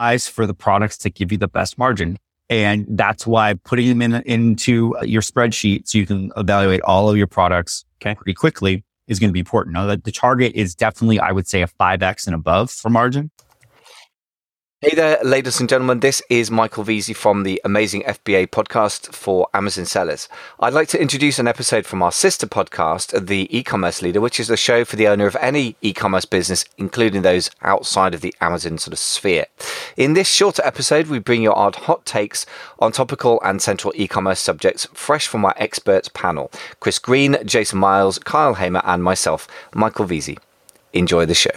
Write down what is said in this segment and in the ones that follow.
eyes for the products to give you the best margin. And that's why putting them in, into your spreadsheet so you can evaluate all of your products Okay. pretty quickly is going to be important. Now, the, the target is definitely, I would say, a 5x and above for margin. Hey there, ladies and gentlemen. This is Michael Veazey from the Amazing FBA podcast for Amazon sellers. I'd like to introduce an episode from our sister podcast, The E-commerce Leader, which is a show for the owner of any e-commerce business, including those outside of the Amazon sort of sphere. In this shorter episode, we bring you our hot takes on topical and central e-commerce subjects, fresh from our experts panel: Chris Green, Jason Miles, Kyle Hamer, and myself, Michael Veazey. Enjoy the show.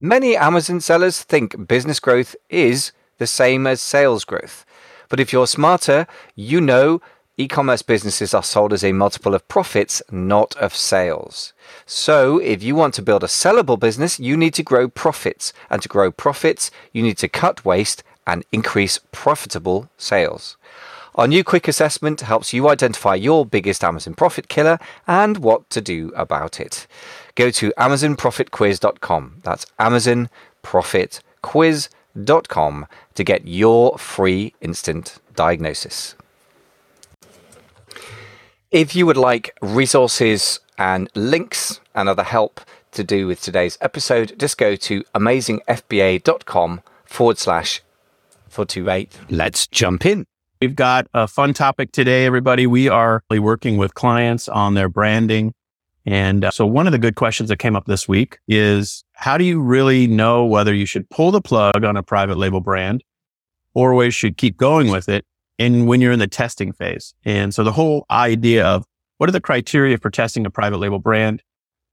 Many Amazon sellers think business growth is the same as sales growth. But if you're smarter, you know e commerce businesses are sold as a multiple of profits, not of sales. So if you want to build a sellable business, you need to grow profits. And to grow profits, you need to cut waste and increase profitable sales. Our new quick assessment helps you identify your biggest Amazon profit killer and what to do about it. Go to AmazonProfitQuiz.com. That's AmazonProfitQuiz.com to get your free instant diagnosis. If you would like resources and links and other help to do with today's episode, just go to amazingfba.com forward slash 428. Let's jump in. We've got a fun topic today, everybody. We are working with clients on their branding. And uh, so one of the good questions that came up this week is how do you really know whether you should pull the plug on a private label brand or whether you should keep going with it and when you're in the testing phase? And so the whole idea of what are the criteria for testing a private label brand?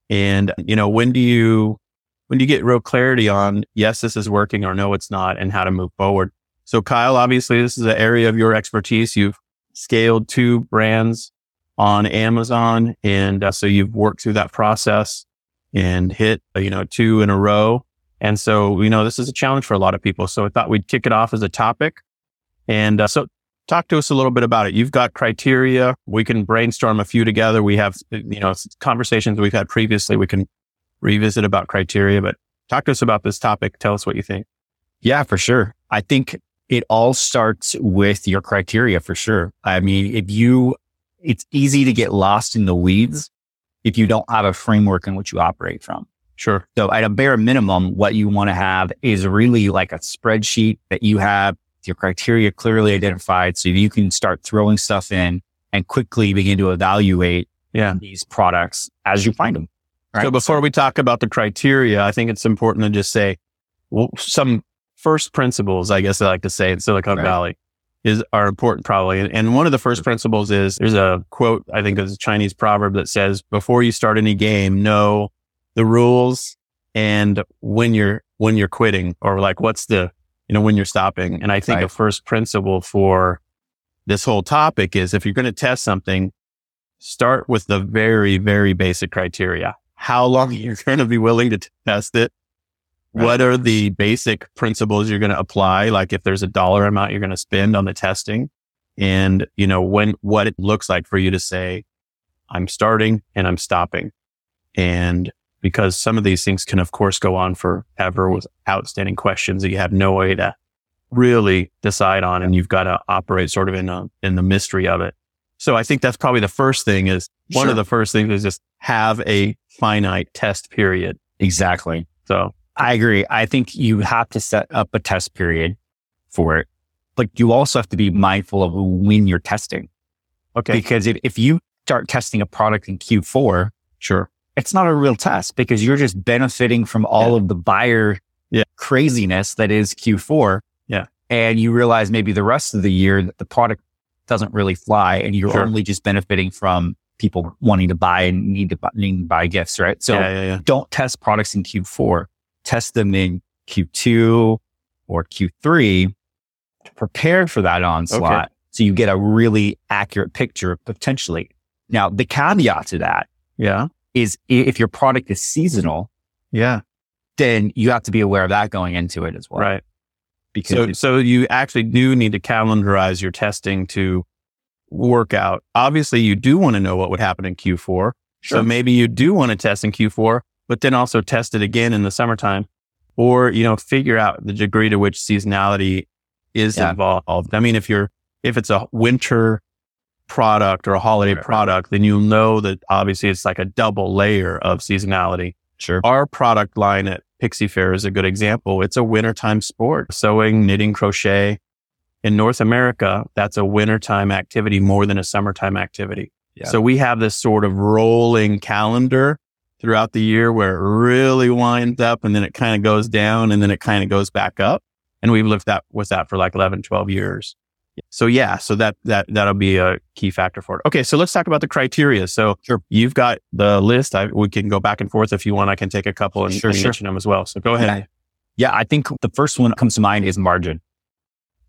And, you know, when do you, when do you get real clarity on, yes, this is working or no, it's not and how to move forward? So Kyle, obviously this is an area of your expertise. You've scaled two brands on Amazon. And uh, so you've worked through that process and hit, uh, you know, two in a row. And so, you know, this is a challenge for a lot of people. So I thought we'd kick it off as a topic. And uh, so talk to us a little bit about it. You've got criteria. We can brainstorm a few together. We have, you know, conversations we've had previously. We can revisit about criteria, but talk to us about this topic. Tell us what you think. Yeah, for sure. I think it all starts with your criteria for sure. I mean, if you, it's easy to get lost in the weeds if you don't have a framework in which you operate from. Sure. So at a bare minimum, what you want to have is really like a spreadsheet that you have your criteria clearly identified so you can start throwing stuff in and quickly begin to evaluate Yeah. these products as you find them. So before we talk about the criteria, I think it's important to just say well, some first principles, I guess I like to say in Silicon Right. Valley is are important probably. And- And one of the first principles is there's a quote, I think it's a Chinese proverb that says, before you start any game, know the rules and when you're, when you're quitting or like what's the, you know, when you're stopping. And I think a first principle for this whole topic is if you're going to test something, start with the very, very basic criteria. How long you're going to be willing to test it. What are the basic principles you're going to apply? Like if there's a dollar amount you're going to spend on the testing and, you know, when, what it looks like for you to say, I'm starting and I'm stopping. And because some of these things can, of course, go on forever with outstanding questions that you have no way to really decide on. And you've got to operate sort of in a, in the mystery of it. So I think that's probably the first thing is one Sure. of the first things is just have a finite test period. Exactly. So I agree. I think you have to set up a test period for it, but you also have to be mindful of when you're testing. Okay. Because if, if you start testing a product in Q4, Sure. it's not a real test because you're just benefiting from all of the buyer Yeah. craziness that is Q4. Yeah. And you realize maybe the rest of the year that the product doesn't really fly and you're Sure. only just benefiting from people wanting to buy and need to buy, needing to buy gifts, right? So yeah, yeah, yeah. don't test products in Q4. Test them in Q2 or Q3 to prepare for that onslaught. So you get a really accurate picture potentially. Now, the caveat to that Yeah. is if your product is seasonal, Yeah. then you have to be aware of that going into it as well. Right. Because So, so you actually do need to calendarize your testing to work out. Obviously, you do want to know what would happen in Q4. So maybe you do want to test in Q4, but then also test it again in the summertime or, you know, figure out the degree to which seasonality is Yeah. involved. I mean, if you're, if it's a winter product or a holiday Right, product, then you'll know that obviously it's like a double layer of seasonality. Sure. Our product line at Pixie Faire is a good example. It's a wintertime sport, sewing, knitting, crochet. In North America, that's a wintertime activity more than a summertime activity. Yeah. So we have this sort of rolling calendar throughout the year where it really winds up and then it kind of goes down and then it kind of goes back up. And we've lived that with that for like 11, 12 years. So yeah, so that, that, that'll be a key factor for it. Okay. So let's talk about the criteria. So Sure. you've got the list. I, we can go back and forth if you want. I can take a couple and, Sure, sure. mention them as well. So go ahead. Yeah, I think the first one that comes to mind is margin.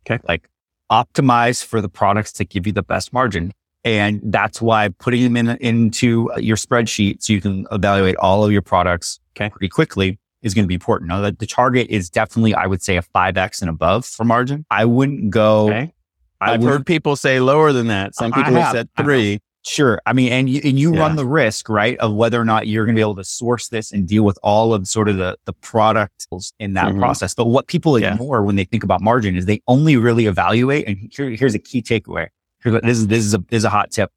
Okay. Like optimize for the products to give you the best margin. And that's why putting them in into your spreadsheet so you can evaluate all of your products Okay. pretty quickly is going to be important. Now, the, the target is definitely, I would say, a 5x and above for margin. I wouldn't go. Okay. I've would- heard people say lower than that. Some people have have. said have. three. Sure. I mean, and you, and you Yeah. run the risk, right, of whether or not you're going to be able to source this and deal with all of sort of the, the product in that Mhm. process. But what people Yeah. ignore when they think about margin is they only really evaluate. And here, here's a key takeaway. This is, this is a, this is a hot tip.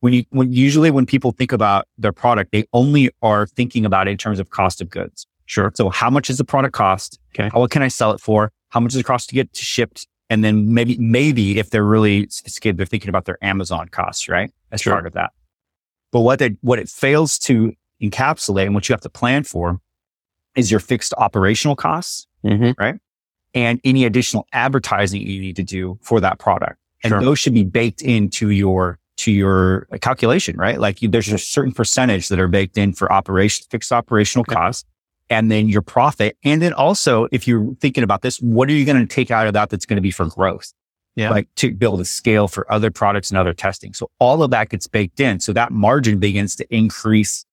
When you, when usually when people think about their product, they only are thinking about it in terms of cost of goods. Sure. So how much is the product cost? Okay. How, what can I sell it for? How much does it cost to get shipped? And then maybe, maybe if they're really sophisticated, they're thinking about their Amazon costs, right? As Sure. part of that. But what it, what it fails to encapsulate and what you have to plan for is your fixed operational costs Mm-hmm. and any additional advertising you need to do for that product. And Sure. those should be baked into your, to your calculation, right? Like you, there's a certain percentage that are baked in for operation, fixed operational Okay. costs and then your profit. And then also, if you're thinking about this, what are you going to take out of that that's going to be for growth? Yeah. Like to build a scale for other products and other testing. So all of that gets baked in. So that margin begins to increase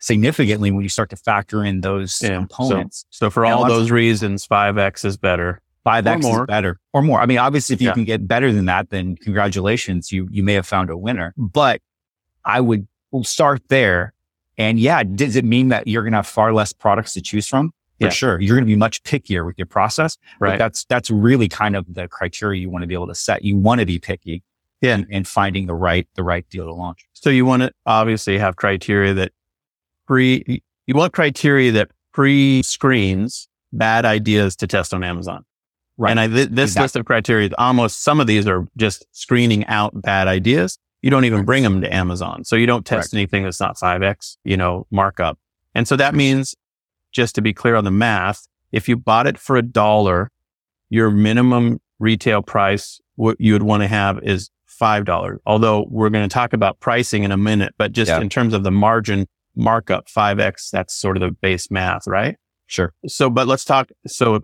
significantly when you start to factor in those Yeah. components. So for Yeah, all those reasons, 5X is better. Five X Or is more. better or more. I mean, obviously, if you Yeah. can get better than that, then congratulations. You, you may have found a winner, but I would start there. And yeah, does it mean that you're going to have far less products to choose from? For Yeah. sure. You're going to be much pickier with your process. But Right. that's, that's really kind of the criteria you want to be able to set. You want to be picky Yeah. and, and finding the right, the right deal to launch. So you want to obviously have criteria that pre, you want criteria that pre screens bad ideas to test on Amazon. Right. And I, th- this Exactly. list of criteria, almost some of these are just screening out bad ideas. You don't even bring them to Amazon. So you don't test Correct. anything that's not 5X, you know, markup. And so that means just to be clear on the math, if you bought it for a dollar, your minimum retail price, what you would want to have is $5. Although we're going to talk about pricing in a minute, but just Yeah. in terms of the margin markup, 5X, that's sort of the base math, right? Sure. So, but let's talk. So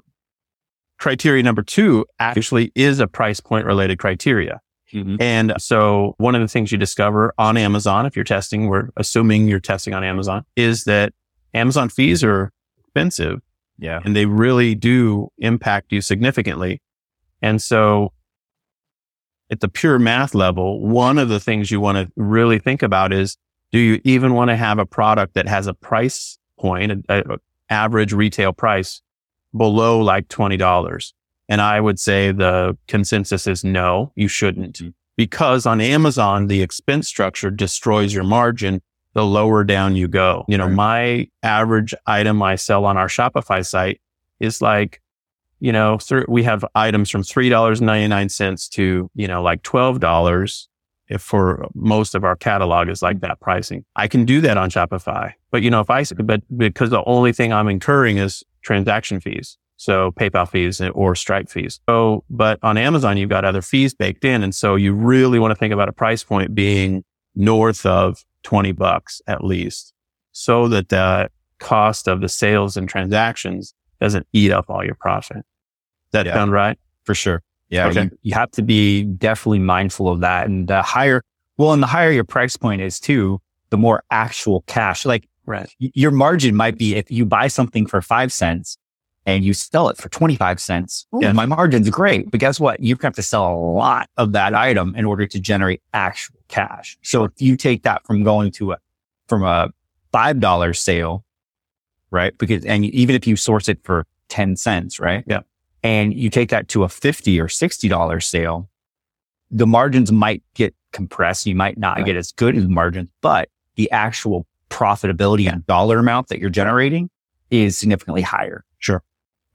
criteria number two actually is a price point related criteria. Mm-hmm. And so one of the things you discover on Amazon, if you're testing, we're assuming you're testing on Amazon, is that Amazon fees are expensive Yeah. and they really do impact you significantly. And so at the pure math level, one of the things you want to really think about is, do you even want to have a product that has a price point, a, a average retail price below like $20? And I would say the consensus is no, you shouldn't mm-hmm. because on Amazon, the expense structure destroys your margin the lower down you go. You know, Right. my average item I sell on our Shopify site is like, you know, thr- we have items from $3.99 to, you know, like $12 if for most of our catalog is like mm-hmm. that pricing. I can do that on Shopify. But, you know, if I, but because the only thing I'm incurring is transaction fees. So PayPal fees or Stripe fees. So, but on Amazon, you've got other fees baked in. And so you really want to think about a price point being north of 20 bucks at least so that the cost of the sales and transactions doesn't eat up all your profit. Does that Yeah. sound right? For sure. Yeah. Okay. You, you have to be definitely mindful of that. And the higher, well, and the higher your price point is too, the more actual cash. Like Right. your margin might be if you buy something for five cents and you sell it for 25 cents. Yeah. Yeah. My margin's great. But guess what? You have to sell a lot of that item in order to generate actual cash. So if you take that from going to a, from a $5 sale, right? Because, and even if you source it for 10 cents, right? Yeah. And you take that to a 50 or $60 sale, the margins might get compressed. You might not Right. get as good as margins, but the actual profitability and dollar amount that you're generating is significantly higher. Sure.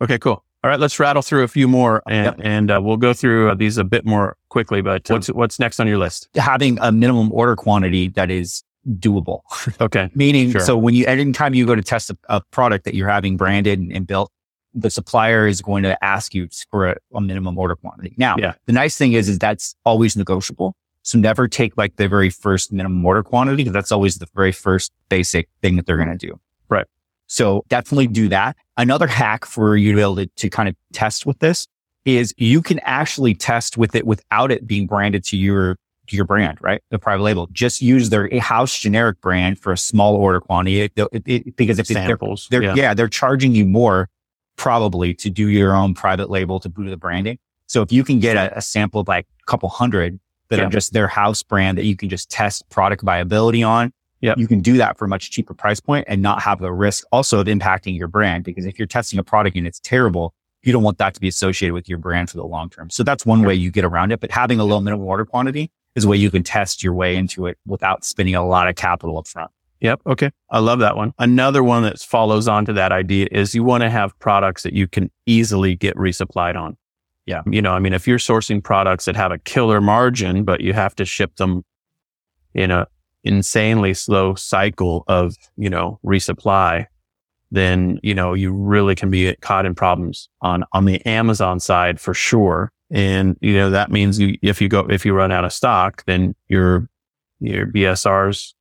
Okay, cool. All right, let's rattle through a few more and, Yep. and uh, we'll go through uh, these a bit more quickly, but what's, what's next on your list? Having a minimum order quantity that is doable. Okay. Meaning, Sure. so when you, anytime you go to test a, a product that you're having branded and, and built, the supplier is going to ask you for a, a minimum order quantity. Now, Yeah. the nice thing is, is that's always negotiable. So never take like the very first minimum order quantity because that's always the very first basic thing that they're going to do. Right. So definitely do that. Another hack for you to be able to, to kind of test with this is you can actually test with it without it being branded to your to your brand, right? The private label. Just use their house generic brand for a small order quantity It- it- it- because if they're, Samples. they're yeah. yeah. they're charging you more probably to do your own private label to do the branding. So if you can get a, a sample of like a couple hundred that are just their house brand that you can just test product viability on, Yep. you can do that for a much cheaper price point and not have the risk also of impacting your brand. Because if you're testing a product and it's terrible, you don't want that to be associated with your brand for the long term. So that's one way you get around it. But having a low minimum order quantity is a way you can test your way into it without spending a lot of capital up front. Yep. Okay. I love that one. Another one that follows on to that idea is you want to have products that you can easily get resupplied on. Yeah. You know, I mean, if you're sourcing products that have a killer margin, but you have to ship them in a insanely slow cycle of, you know, resupply, then, you know, you really can be caught in problems on, on the Amazon side for sure. And, you know, that means you, if you go, if you run out of stock, then your, your BSRs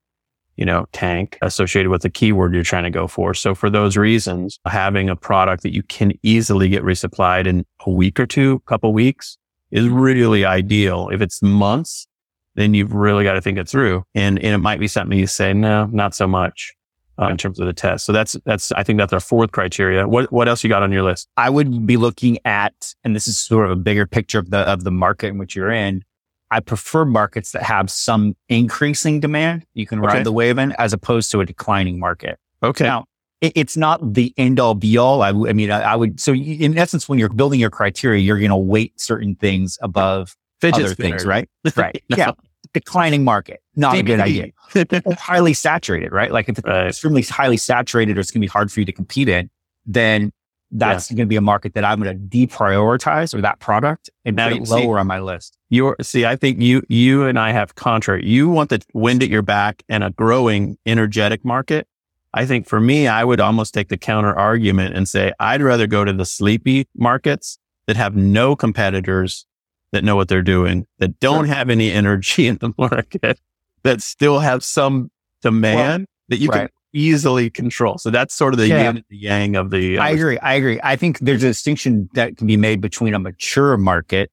you know, tank associated with the keyword you're trying to go for. So for those reasons, having a product that you can easily get resupplied in a week or two, couple weeks is really ideal. If it's months, then you've really got to think it through. And, and it might be something you say, no, not so much uh, in terms of the test. So that's, that's, I think that's our fourth criteria. What, what else you got on your list? I would be looking at, and this is sort of a bigger picture of the of the market in which you're in. I prefer markets that have some increasing demand. You can ride Okay. the wave in, as opposed to a declining market. Okay. Now, it, it's not the end all be all. I mean, I, I would. So, in essence, when you're building your criteria, you're going to weight certain things above Fidget other things, right? Right. Yeah. Declining market, not a good idea. Highly saturated, right? Like if it's Right. extremely highly saturated or it's going to be hard for you to compete in, then that's going to be a market that I'm going to deprioritize or that product and Now put you it see- lower on my list. You're see, I think you you and I have contrary. You want the wind at your back and a growing energetic market. I think for me, I would almost take the counter argument and say I'd rather go to the sleepy markets that have no competitors that know what they're doing, that don't have any energy in the market, that still have some demand that you can right. Easily control. So that's sort of the Yeah. yin and the yang of the. I agree. I agree. I think there's a distinction that can be made between a mature market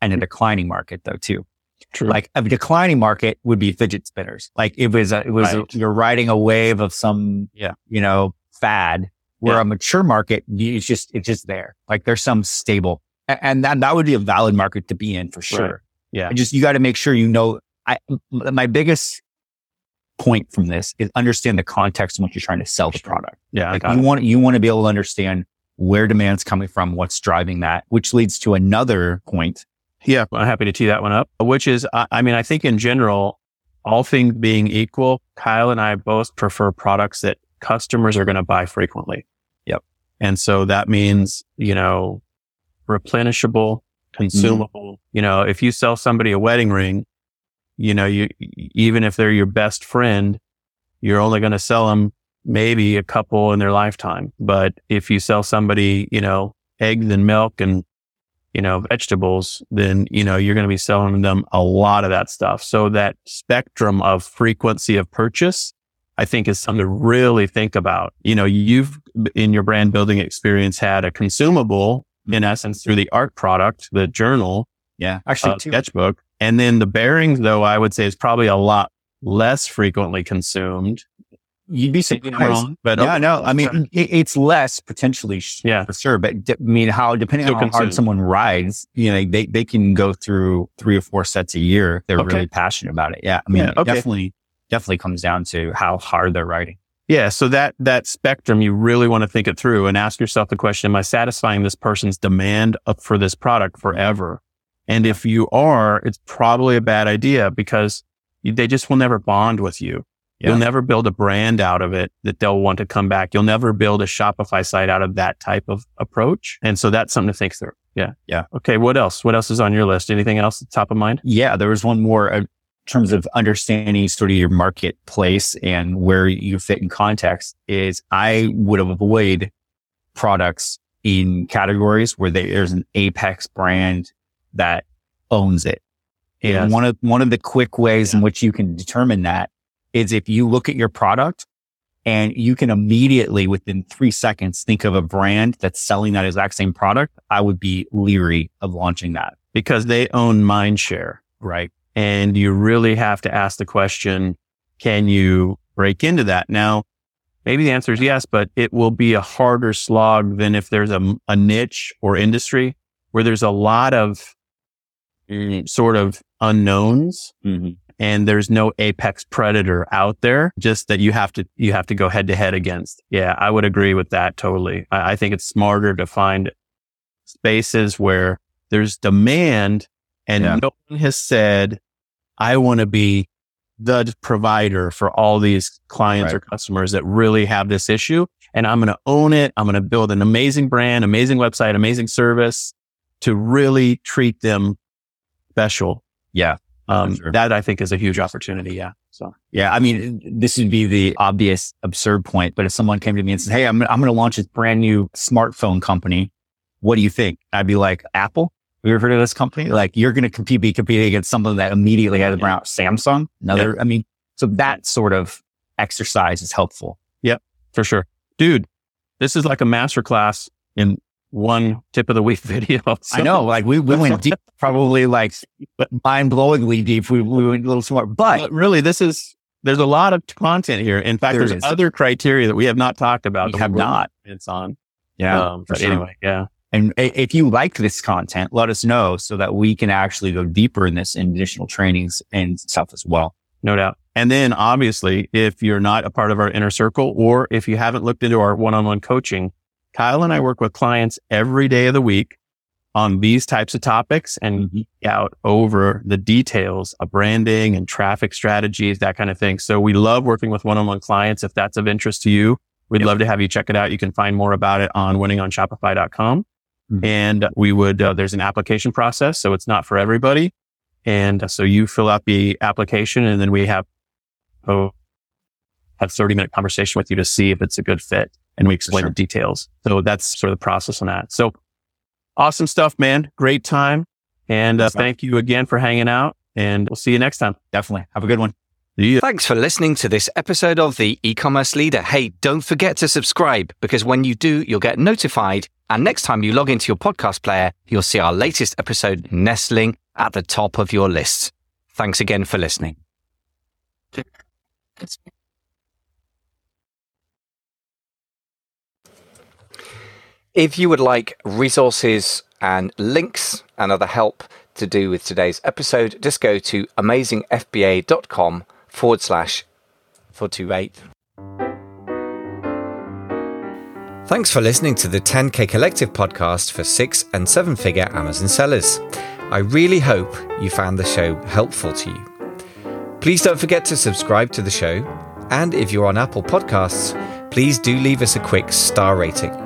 and a mm-hmm. declining market though, too. True. Like a declining market would be fidget spinners. Like it was, a, it was, a- you're riding a wave of some, Yeah. you know, fad where Yeah. a mature market, it's just, it's just there. Like there's some stable and that, that would be a valid market to be in for sure. Right. Yeah. I just, you got to make sure you know, I my biggest point from this is understand the context in which you're trying to sell the product. yeah. I Like got you it. want, you want to be able to understand where demand's coming from, what's driving that, which leads to another point. Yeah, I'm happy to tee that one up, which is, I, I mean, I think in general, all things being equal, Kyle and I both prefer products that customers are going to buy frequently. Yep. And so that means, you know, replenishable, mm-hmm. consumable. You know, if you sell somebody a wedding ring, you know, you, even if they're your best friend, you're only going to sell them maybe a couple in their lifetime. But if you sell somebody, you know, eggs and milk and you know, vegetables, then, you know, you're going to be selling them a lot of that stuff. So that spectrum of frequency of purchase, I think is something to really think about. You know, you've in your brand building experience had a consumable in essence through the art product, the journal, Yeah. Actually, uh, too. sketchbook. And then the bearings though, I would say is probably a lot less frequently consumed. you'd be Maybe I'm surprised. but yeah, no, I mean, it, it's less potentially, Yeah. for sure. But d- I mean, how depending Still on how hard someone rides, you know, they they can go through three or four sets a year. They're Okay. really passionate about it. Yeah, I mean, Yeah, okay. definitely, definitely comes down to how hard they're riding. Yeah. So that, that spectrum, you really want to think it through and ask yourself the question, am I satisfying this person's demand for this product forever? And if you are, it's probably a bad idea because they just will never bond with you. Yeah. You'll never build a brand out of it that they'll want to come back. You'll never build a Shopify site out of that type of approach. And so that's something to think through. Yeah. Yeah. Okay. What else? What else is on your list? Anything else top of mind? Yeah. There was one more uh, in terms of understanding sort of your marketplace and where you fit in context is I would avoid products in categories where they, there's an apex brand that owns it. And yes. one of, one of the quick ways yeah. in which you can determine that is if you look at your product and you can immediately within three seconds think of a brand that's selling that exact same product, I would be leery of launching that because they own mind share. Right. And you really have to ask the question, can you break into that? Now, maybe the answer is yes, but it will be a harder slog than if there's a, a niche or industry where there's a lot of mm, sort of unknowns. Mm-hmm and there's no apex predator out there just that you have to you have to go head to head against yeah i would agree with that totally I, I, think it's smarter to find spaces where there's demand and yeah. no one has said i want to be the provider for all these clients right. or customers that really have this issue and i'm going to own it i'm going to build an amazing brand amazing website amazing service to really treat them special yeah um, sure. That I think is a huge opportunity. Yeah. So yeah, I mean, this would be the obvious absurd point, but if someone came to me and said, Hey, I'm, I'm going to launch this brand new smartphone company. What do you think? I'd be like, Apple? Have you ever heard of this company? Like you're going to compete, be competing against something that immediately has yeah. Samsung. Another, yeah. I mean, so that sort of exercise is helpful. Yep, for sure. Dude, this is like a masterclass in one tip of the week video. So. I know, like we, we went deep, probably like mind blowingly deep. We, we went a little smart, but, but, really, this is there's a lot of content here. In fact, there there's is. other criteria that we have not talked about. We have not. It's on. Yeah. Um, but sure. anyway, yeah. And if you like this content, let us know so that we can actually go deeper in this in additional trainings and stuff as well. No doubt. And then obviously, if you're not a part of our inner circle or if you haven't looked into our one-on-one coaching, Kyle and I work with clients every day of the week on these types of topics and mm-hmm. out over the details of branding and traffic strategies, that kind of thing. So we love working with one-on-one clients. If that's of interest to you, we'd yep. love to have you check it out. You can find more about it on winningonshopify.com. Mm-hmm. And we would, uh, there's an application process. So it's not for everybody. And uh, so you fill out the application and then we have, oh, have 30 minute conversation with you to see if it's a good fit and we explain sure. the details. So that's sort of the process on that. So awesome stuff, man. Great time. And uh, thank you again for hanging out and we'll see you next time. Definitely. Have a good one. Yeah. Thanks for listening to this episode of the e-commerce leader. Hey, don't forget to subscribe because when you do, you'll get notified. And next time you log into your podcast player, you'll see our latest episode nestling at the top of your list. Thanks again for listening. If you would like resources and links and other help to do with today's episode, just go to amazingfba.com forward slash 428. Thanks for listening to the 10K Collective podcast for six and seven figure Amazon sellers. I really hope you found the show helpful to you. Please don't forget to subscribe to the show. And if you're on Apple Podcasts, please do leave us a quick star rating.